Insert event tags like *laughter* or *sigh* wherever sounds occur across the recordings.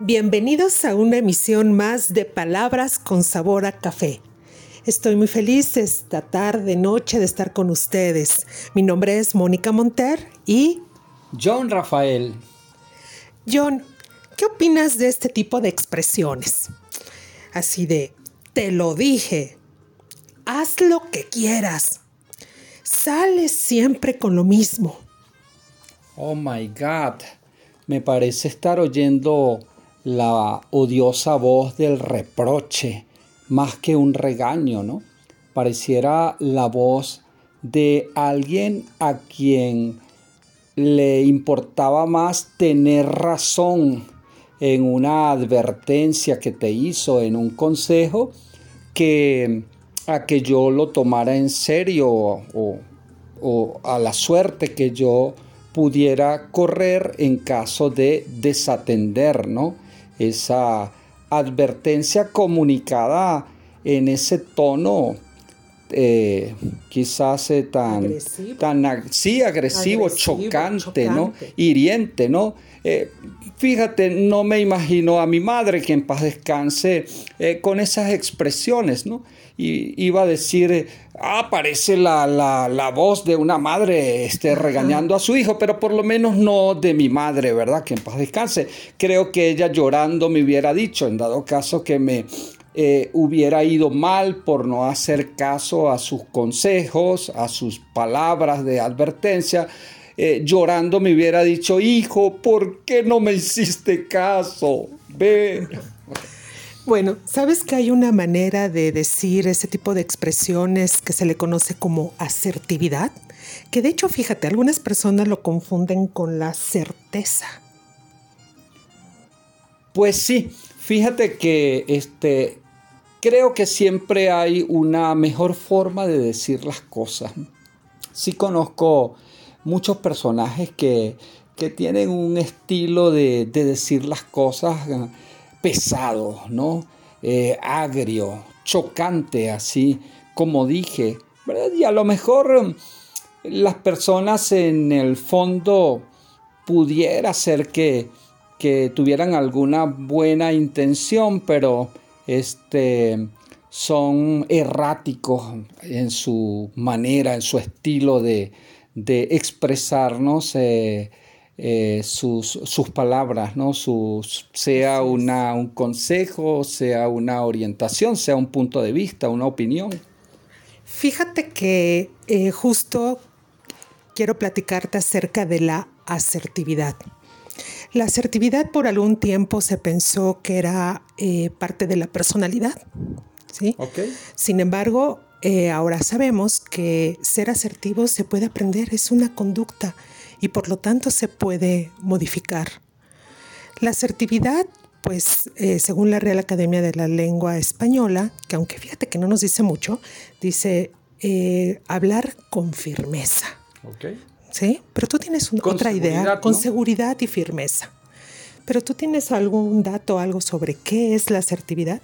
Bienvenidos a una emisión más de Palabras con Sabor a Café. Estoy muy feliz esta tarde, noche de estar con ustedes. Mi nombre es Mónica Monter y... John Rafael. John, ¿qué opinas de este tipo de expresiones? Así de, te lo dije, haz lo que quieras, sales siempre con lo mismo. Oh my God, me parece estar oyendo la odiosa voz del reproche más que un regaño, ¿no? Pareciera la voz de alguien a quien le importaba más tener razón en una advertencia que te hizo, en un consejo, que a que yo lo tomara en serio o, o a la suerte que yo pudiera correr en caso de desatender, ¿no? Esa advertencia comunicada en ese tono eh, quizás eh, tan, agresivo. tan sí, agresivo, chocante, ¿no? Hiriente, ¿no? Eh, fíjate, no me imagino a mi madre, que en paz descanse, con esas expresiones, ¿no? Y iba a decir, ah, parece la, la, voz de una madre este, regañando a su hijo, pero por lo menos no de mi madre, ¿verdad? Que en paz descanse. Creo que ella llorando me hubiera dicho, en dado caso que me eh, hubiera ido mal por no hacer caso a sus consejos, a sus palabras de advertencia. Eh, llorando me hubiera dicho, hijo, ¿por qué no me hiciste caso? Ve. Bueno, ¿sabes que hay una manera de decir ese tipo de expresiones que se le conoce como asertividad? Que de hecho, fíjate, algunas personas lo confunden con la certeza. Pues sí, fíjate que este, creo que siempre hay una mejor forma de decir las cosas. Sí conozco muchos personajes que, tienen un estilo de, decir las cosas eh, pesado, ¿no? Eh, agrio, chocante, así como dije. Y a lo mejor eh, las personas en el fondo pudiera ser que, que tuvieran alguna buena intención, pero este, son erráticos en su manera, en su estilo de, expresarnos eh, eh, sus, palabras, ¿no? Sus, sea una, un consejo, sea una orientación, sea un punto de vista, una opinión. Fíjate que eh, justo quiero platicarte acerca de la asertividad. La asertividad por algún tiempo se pensó que era eh, parte de la personalidad. ¿sí? Sin embargo, eh, ahora sabemos que ser asertivo se puede aprender, es una conducta y por lo tanto se puede modificar. La asertividad, pues eh, según la Real Academia de la Lengua Española, que aunque fíjate que no nos dice mucho, dice hablar con firmeza. ¿Sí? Pero tú tienes otra idea, con seguridad y firmeza. Pero tú tienes algún dato, algo sobre qué es la asertividad?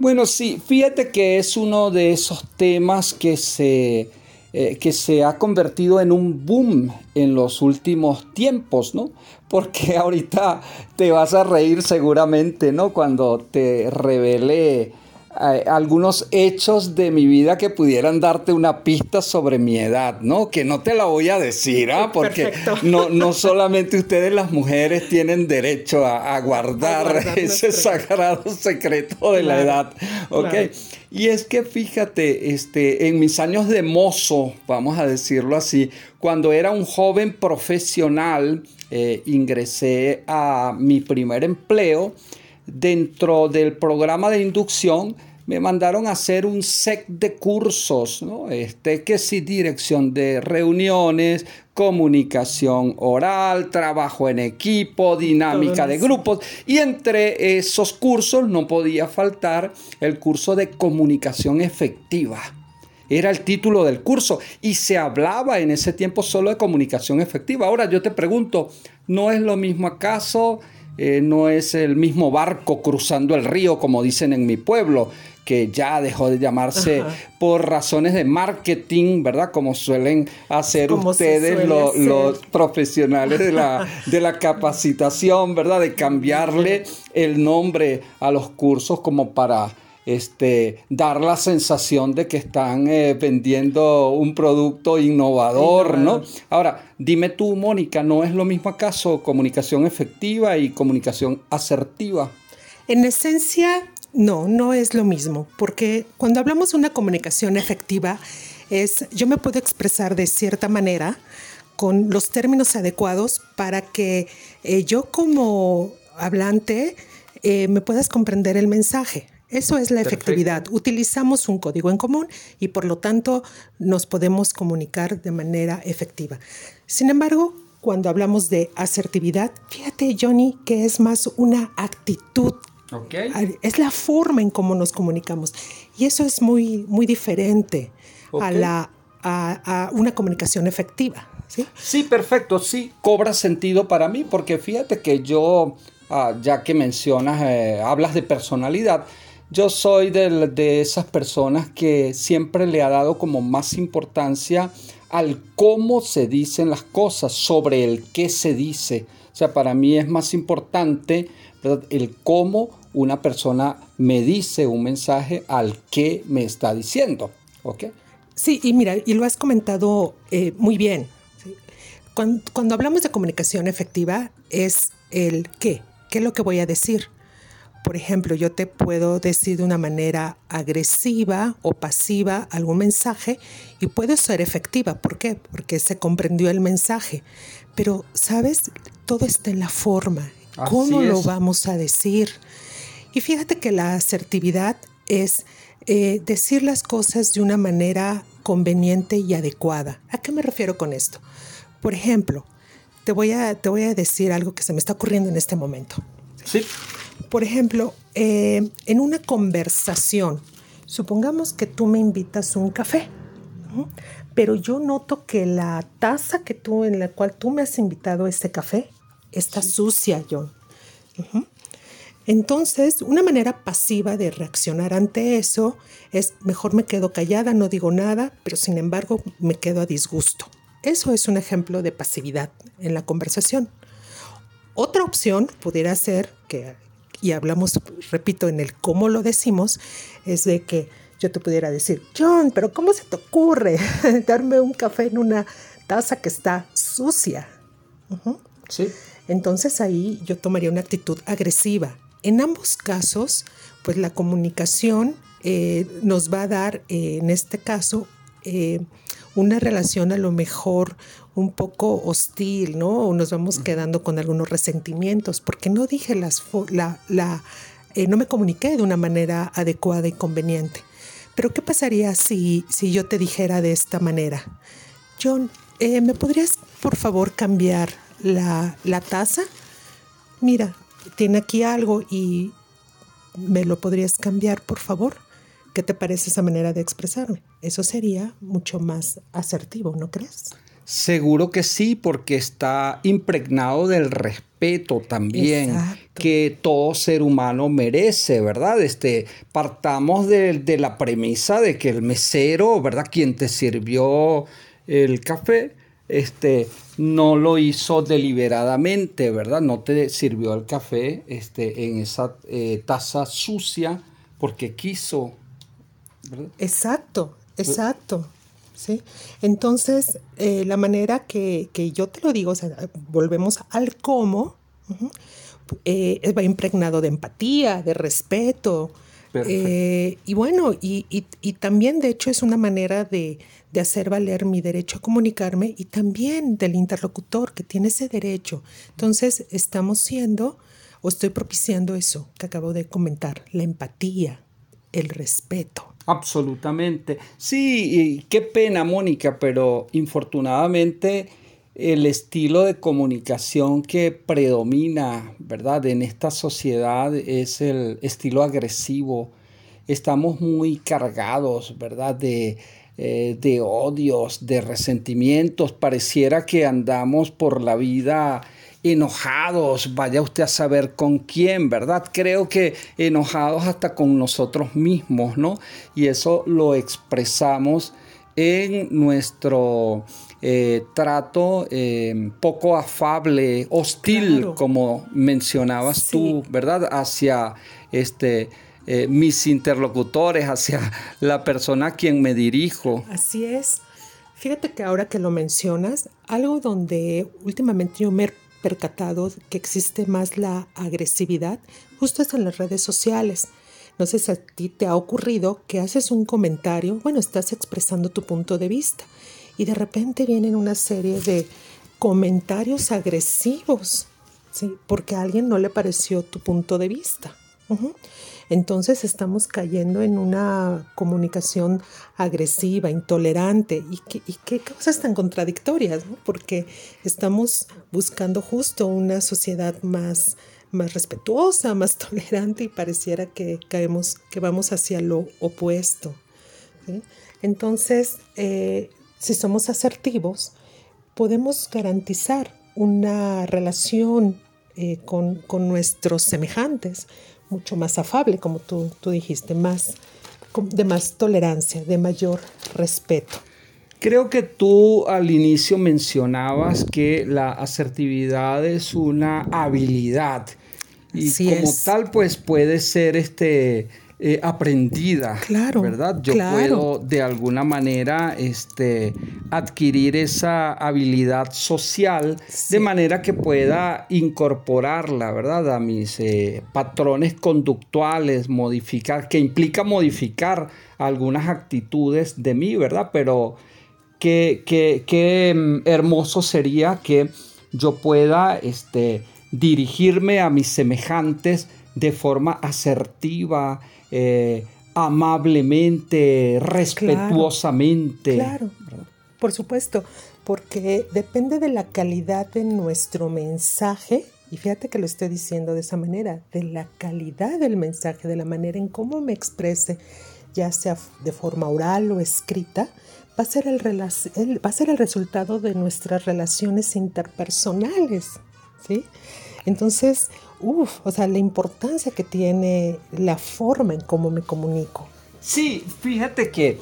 Bueno, sí, fíjate que es uno de esos temas que se, eh, que se ha convertido en un boom en los últimos tiempos, ¿no? Porque *laughs* ahorita te vas a reír seguramente, ¿no? Cuando te revelé algunos hechos de mi vida que pudieran darte una pista sobre mi edad, ¿no? Que no te la voy a decir, ¿ah? *laughs* Porque no, no solamente ustedes las mujeres tienen derecho a, guardar, ese sagrado secreto de la edad, ¿ok? Y es que fíjate, este, en mis años de mozo, vamos a decirlo así, cuando era un joven profesional, eh, ingresé a mi primer empleo dentro del programa de inducción me mandaron a hacer un set de cursos, ¿no? Este, que sí, dirección de reuniones, comunicación oral, trabajo en equipo, dinámica de grupos. Y entre esos cursos no podía faltar el curso de comunicación efectiva. Era el título del curso y se hablaba en ese tiempo solo de comunicación efectiva. Ahora yo te pregunto, ¿no es lo mismo acaso? Eh, no es el mismo barco cruzando el río como dicen en mi pueblo que ya dejó de llamarse por razones de marketing, ¿verdad? Como suelen hacer ustedes los profesionales de la, *laughs* de la capacitación, ¿verdad? De cambiarle el nombre a los cursos como para este, dar la sensación de que están eh, vendiendo un producto innovador, ¿no? Ahora, dime tú, Mónica, ¿no es lo mismo acaso comunicación efectiva y comunicación asertiva? En esencia, no, no es lo mismo, porque cuando hablamos de una comunicación efectiva, es yo me puedo expresar de cierta manera con los términos adecuados para que eh, yo como hablante eh, me puedas comprender el mensaje. Eso es la efectividad. Utilizamos un código en común y por lo tanto nos podemos comunicar de manera efectiva. Sin embargo, cuando hablamos de asertividad, fíjate Johnny que es más una actitud es la forma en cómo nos comunicamos. Y eso es muy, muy diferente a, la, a, una comunicación efectiva. ¿sí? sí, perfecto. Sí, cobra sentido para mí porque fíjate que yo, ah, ya que mencionas, eh, hablas de personalidad, yo soy de, de, esas personas que siempre le ha dado como más importancia al cómo se dicen las cosas, sobre el qué se dice. O sea, para mí es más importante el cómo una persona me dice un mensaje al que me está diciendo. ¿Ok? Sí, y mira, y lo has comentado eh, muy bien. Cuando, hablamos de comunicación efectiva es el qué, qué es lo que voy a decir. Por ejemplo, yo te puedo decir de una manera agresiva o pasiva algún mensaje y puede ser efectiva. ¿Por qué? Porque se comprendió el mensaje. Pero, ¿sabes? Todo está en la forma. ¿Cómo lo vamos a decir? Y fíjate que la asertividad es eh, decir las cosas de una manera conveniente y adecuada. ¿A qué me refiero con esto? Por ejemplo, te voy a, te voy a decir algo que se me está ocurriendo en este momento. Sí. Por ejemplo, eh, en una conversación, supongamos que tú me invitas un café, pero yo noto que la taza que tú, en la cual tú me has invitado este café está sucia, John. Entonces, una manera pasiva de reaccionar ante eso es mejor me quedo callada, no digo nada, pero sin embargo me quedo a disgusto. Eso es un ejemplo de pasividad en la conversación. Otra opción pudiera ser que, y hablamos, repito, en el cómo lo decimos, es de que yo te pudiera decir, John, pero ¿cómo se te ocurre *laughs* darme un café en una taza que está sucia? Sí. Entonces ahí yo tomaría una actitud agresiva en ambos casos, pues la comunicación eh, nos va a dar, eh, en este caso, eh, una relación a lo mejor un poco hostil, ¿no? O nos vamos quedando con algunos resentimientos, porque no dije las, la, la no me comuniqué de una manera adecuada y conveniente. Pero ¿qué pasaría si, si yo te dijera de esta manera? John, ¿me podrías por favor cambiar la, la taza? Mira, tiene aquí algo y me lo podrías cambiar, por favor. ¿Qué te parece esa manera de expresarme? Eso sería mucho más asertivo, ¿no crees? Seguro que sí, porque está impregnado del respeto también que todo ser humano merece, ¿verdad? Este, partamos de, de, la premisa de que el mesero, ¿verdad? Quien te sirvió el café, este, no lo hizo deliberadamente, ¿verdad? No te sirvió el café este, en esa eh, taza sucia porque quiso. ¿verdad? Exacto, exacto. ¿sí? Entonces, eh, la manera que, yo te lo digo, o sea, volvemos al cómo, eh, va impregnado de empatía, de respeto. Y bueno, y, y también de hecho es una manera de, de hacer valer mi derecho a comunicarme y también del interlocutor que tiene ese derecho. Entonces, estamos siendo o estoy propiciando eso que acabo de comentar, la empatía, el respeto. Absolutamente. Sí, qué pena, Mónica, pero infortunadamente el estilo de comunicación que predomina, ¿verdad? En esta sociedad es el estilo agresivo. Estamos muy cargados, ¿verdad? De, eh, de odios, de resentimientos. Pareciera que andamos por la vida enojados, vaya usted a saber con quién, ¿verdad? Creo que enojados hasta con nosotros mismos, ¿no? Y eso lo expresamos en nuestro eh, trato eh, poco afable, hostil, como mencionabas tú, ¿verdad? Hacia este, eh, mis interlocutores, hacia la persona a quien me dirijo. Así es. Fíjate que ahora que lo mencionas, algo donde últimamente yo me he percatado que existe más la agresividad, justo es en las redes sociales. No sé si a ti te ha ocurrido que haces un comentario, bueno, estás expresando tu punto de vista y de repente vienen una serie de comentarios agresivos, ¿sí? Porque a alguien no le pareció tu punto de vista. Entonces estamos cayendo en una comunicación agresiva, intolerante y, qué cosas tan contradictorias, porque estamos buscando justo una sociedad más, más respetuosa, más *laughs* tolerante y pareciera que caemos, que vamos hacia lo opuesto. Entonces, eh, si somos asertivos, podemos garantizar una relación eh, con, nuestros semejantes mucho más afable, como tú, tú dijiste, más, de más tolerancia, de mayor respeto. Creo que tú al inicio mencionabas que la asertividad es una habilidad y como tal pues puede ser este eh, aprendida, claro, ¿verdad? Yo puedo de alguna manera este, adquirir esa habilidad social de manera que pueda incorporarla, ¿verdad? A mis eh, patrones conductuales, modificar, que implica modificar algunas actitudes de mí, ¿verdad? Pero qué, qué, mm, hermoso sería que yo pueda este, dirigirme a mis semejantes de forma asertiva, eh, amablemente, respetuosamente. Claro, por supuesto, porque depende de la calidad de nuestro mensaje, y fíjate que lo estoy diciendo de esa manera, de la calidad del mensaje, de la manera en cómo me exprese, ya sea de forma oral o escrita, va a ser el, va a ser el resultado de nuestras relaciones interpersonales, ¿sí? Entonces, uff, o sea, la importancia que tiene la forma en cómo me comunico. Sí, fíjate que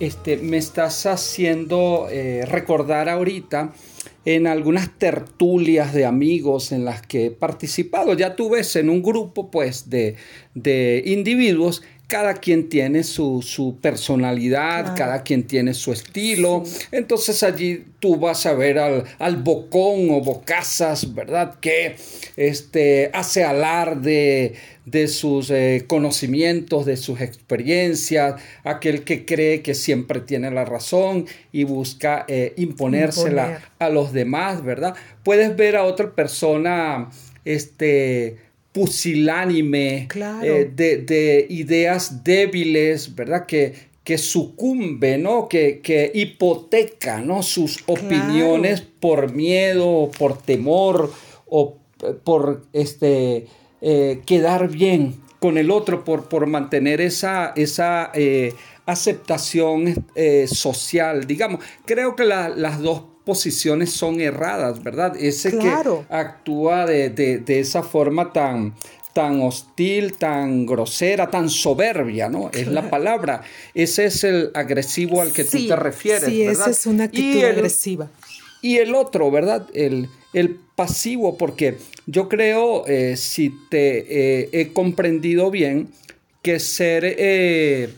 este, me estás haciendo eh, recordar ahorita en algunas tertulias de amigos en las que he participado. Ya tú ves en un grupo pues de, de individuos cada quien tiene su, personalidad, cada quien tiene su estilo. Entonces allí tú vas a ver al, bocón o bocazas, ¿verdad? Que este, hace alarde de sus eh, conocimientos, de sus experiencias, aquel que cree que siempre tiene la razón y busca eh, imponérsela a los demás, ¿verdad? Puedes ver a otra persona, este, pusilánime, eh, de, ideas débiles, ¿verdad? Que, que sucumbe, ¿no? Que, que hipoteca, ¿no? Sus opiniones por miedo, por temor o por este, eh, quedar bien con el otro, por, por mantener esa, esa eh, aceptación social, digamos. Creo que las dos posiciones son erradas, ¿verdad? Ese que actúa de, esa forma tan, tan hostil, tan grosera, tan soberbia, ¿no? Es la palabra. Ese es el agresivo al que tú te refieres, sí, esa es una actitud agresiva. Y el otro, ¿verdad? El, el pasivo, porque yo creo, eh, si te eh, he comprendido bien, que ser, eh,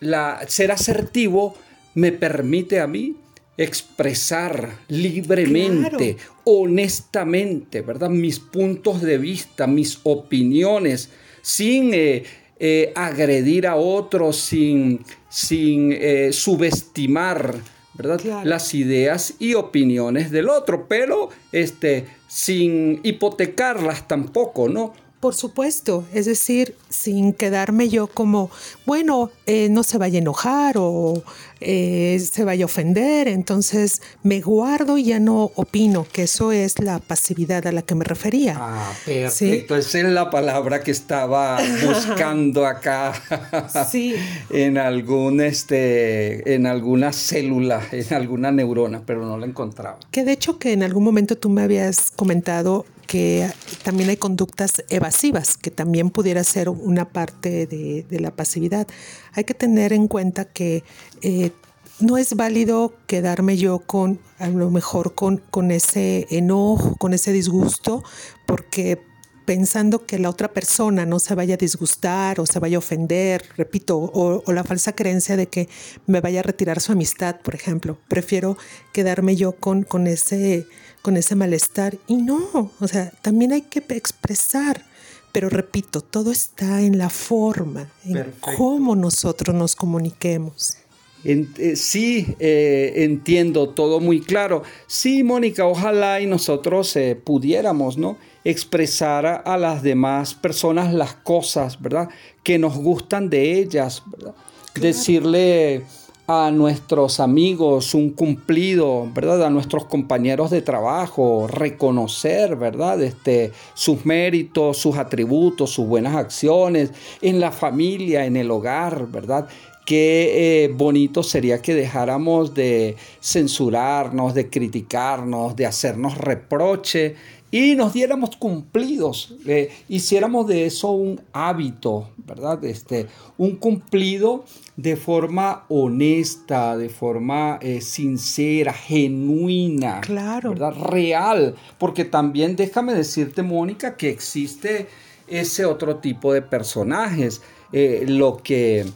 la, ser asertivo me permite a mí expresar libremente, honestamente, ¿verdad? Mis puntos de vista, mis opiniones, sin eh, eh, agredir a otros, sin, sin eh, subestimar, ¿verdad? Las ideas y opiniones del otro, pero este, sin hipotecarlas tampoco, ¿no? Por supuesto, es decir, sin quedarme yo como, bueno, eh, no se vaya a enojar o eh, se vaya a ofender, entonces me guardo y ya no opino, que eso es la pasividad a la que me refería. Ah, perfecto, esa es la palabra que estaba buscando acá. *laughs* sí. en algún este en alguna célula, en alguna neurona, pero no la encontraba. Que de hecho que en algún momento tú me habías comentado que también hay conductas evasivas, que también pudiera ser una parte de, la pasividad. Hay que tener en cuenta que eh, no es válido quedarme yo con, a lo mejor, con, con ese enojo, con ese disgusto, porque pensando que la otra persona no se vaya a disgustar o se vaya a ofender, repito, o, o, la falsa creencia de que me vaya a retirar su amistad, por ejemplo. Prefiero quedarme yo con, con ese con ese malestar. Y no, o sea, también hay que expresar. Pero repito, todo está en la forma, en cómo nosotros nos comuniquemos. Eh, sí, eh, entiendo todo muy claro. Sí, Mónica, ojalá y nosotros eh, pudiéramos, ¿no? Expresar a, a, las demás personas las cosas, ¿verdad? Que nos gustan de ellas, ¿verdad? Decirle a nuestros amigos un cumplido, ¿verdad? A nuestros compañeros de trabajo, reconocer, ¿verdad? Este, sus méritos, sus atributos, sus buenas acciones, en la familia, en el hogar, ¿verdad? Qué eh, bonito sería que dejáramos de censurarnos, de criticarnos, de hacernos reproche y nos diéramos cumplidos, eh, hiciéramos de eso un hábito, ¿verdad? Este, un cumplido de forma honesta, de forma eh, sincera, genuina, claro. ¿verdad? Real, porque también déjame decirte, Mónica, que existe ese otro tipo de personajes, eh, lo que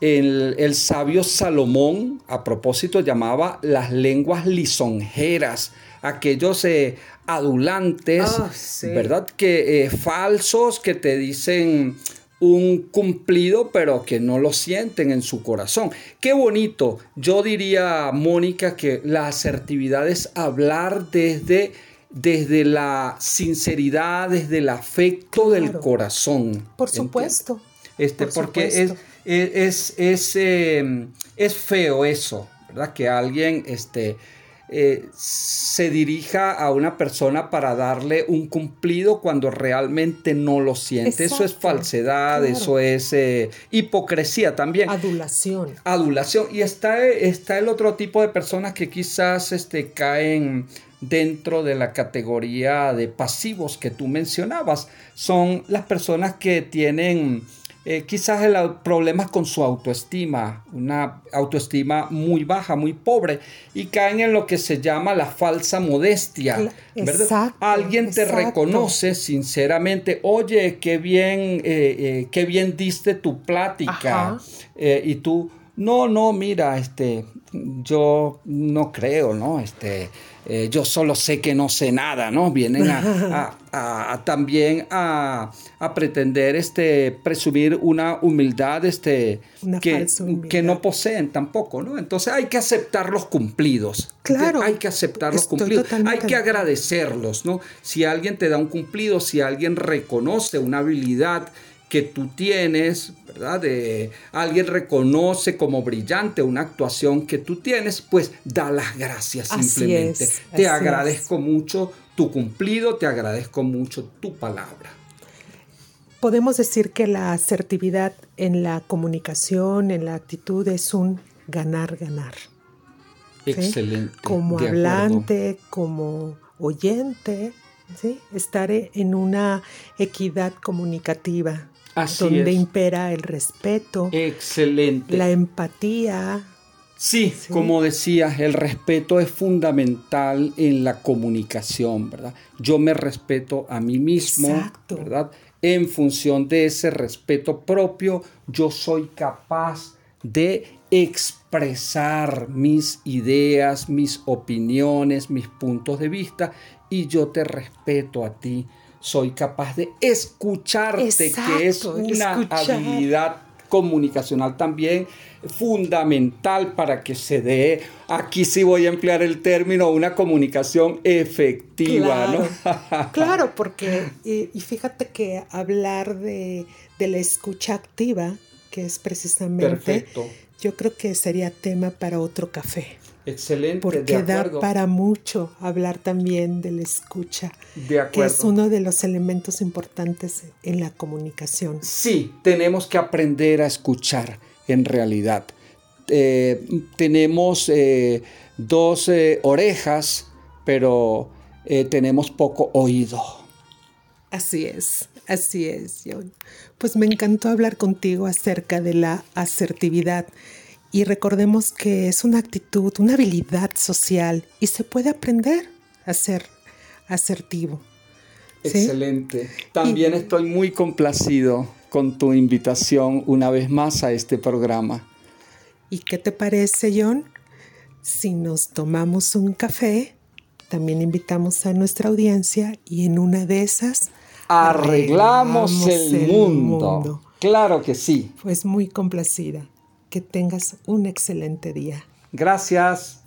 el, el, sabio Salomón, a propósito, llamaba las lenguas lisonjeras, aquellos eh, adulantes, ah, ¿verdad? Que eh, falsos que te dicen un cumplido, pero que no lo sienten en su corazón. Qué bonito. Yo diría, Mónica, que la asertividad es hablar desde, desde la sinceridad, desde el afecto del corazón. Por supuesto. Este, porque Es, es, es, em, es, feo eso, ¿verdad? Que alguien, este, eh, se dirija a una persona para darle un cumplido cuando realmente no lo siente. eso es falsedad, eso es eh, hipocresía también. Adulación. Adulación. Y está, está el otro tipo de personas que quizás este, caen dentro de la categoría de pasivos que tú mencionabas. Son las personas que tienen eh, quizás el, problemas con su autoestima, una autoestima muy baja, muy pobre, y caen en lo que se llama la falsa modestia. ¿verdad? Alguien te reconoce sinceramente, oye, qué bien, eh, eh, qué bien diste tu plática, y tú, no, no, mira, este, yo no creo, ¿no? Este, eh, yo solo sé que no sé nada, ¿no? Vienen a, también a, pretender este, presumir una humildad, este, que, que, no poseen tampoco, ¿no? Entonces hay que aceptar los cumplidos. Claro. Hay que aceptar los cumplidos. Hay que agradecerlos, ¿no? Si alguien te da un cumplido, si alguien reconoce una habilidad, que tú tienes, ¿verdad? De, alguien reconoce como brillante una actuación que tú tienes, pues da las gracias simplemente. te agradezco mucho tu cumplido, te agradezco mucho tu palabra. Podemos decir que la asertividad en la comunicación, en la actitud, es un ganar-ganar. Excelente. Como hablante, como oyente, ¿sí? estar en una equidad comunicativa donde impera el respeto. Excelente. La empatía. Sí, como decías, el respeto es fundamental en la comunicación, ¿verdad? Yo me respeto a mí mismo, ¿verdad? En función de ese respeto propio, yo soy capaz de expresar mis ideas, mis opiniones, mis puntos de vista y yo te respeto a ti soy capaz de escucharte, que es una habilidad comunicacional también fundamental para que se dé, aquí sí voy a emplear el término, una comunicación efectiva, ¿no? claro, *laughs* porque, y, fíjate que hablar de, de, la escucha activa, que es precisamente, Perfecto. yo creo que sería tema para otro café. Excelente. Porque da para mucho hablar también de la escucha, que es uno de los elementos importantes en la comunicación. Sí, tenemos que aprender a escuchar en realidad. Eh, tenemos eh, dos eh, orejas, pero tenemos poco oído. Así es, así es, John. Pues me encantó hablar contigo acerca de la asertividad y recordemos que es una actitud, una habilidad social y se puede aprender a ser asertivo. Excelente. También estoy muy complacido con tu invitación una vez más a este programa. ¿Y qué te parece, John? Si nos tomamos un café, también invitamos a nuestra audiencia y en una de esas arreglamos, el, mundo. Claro que sí. Pues muy complacida. Que tengas un excelente día. Gracias.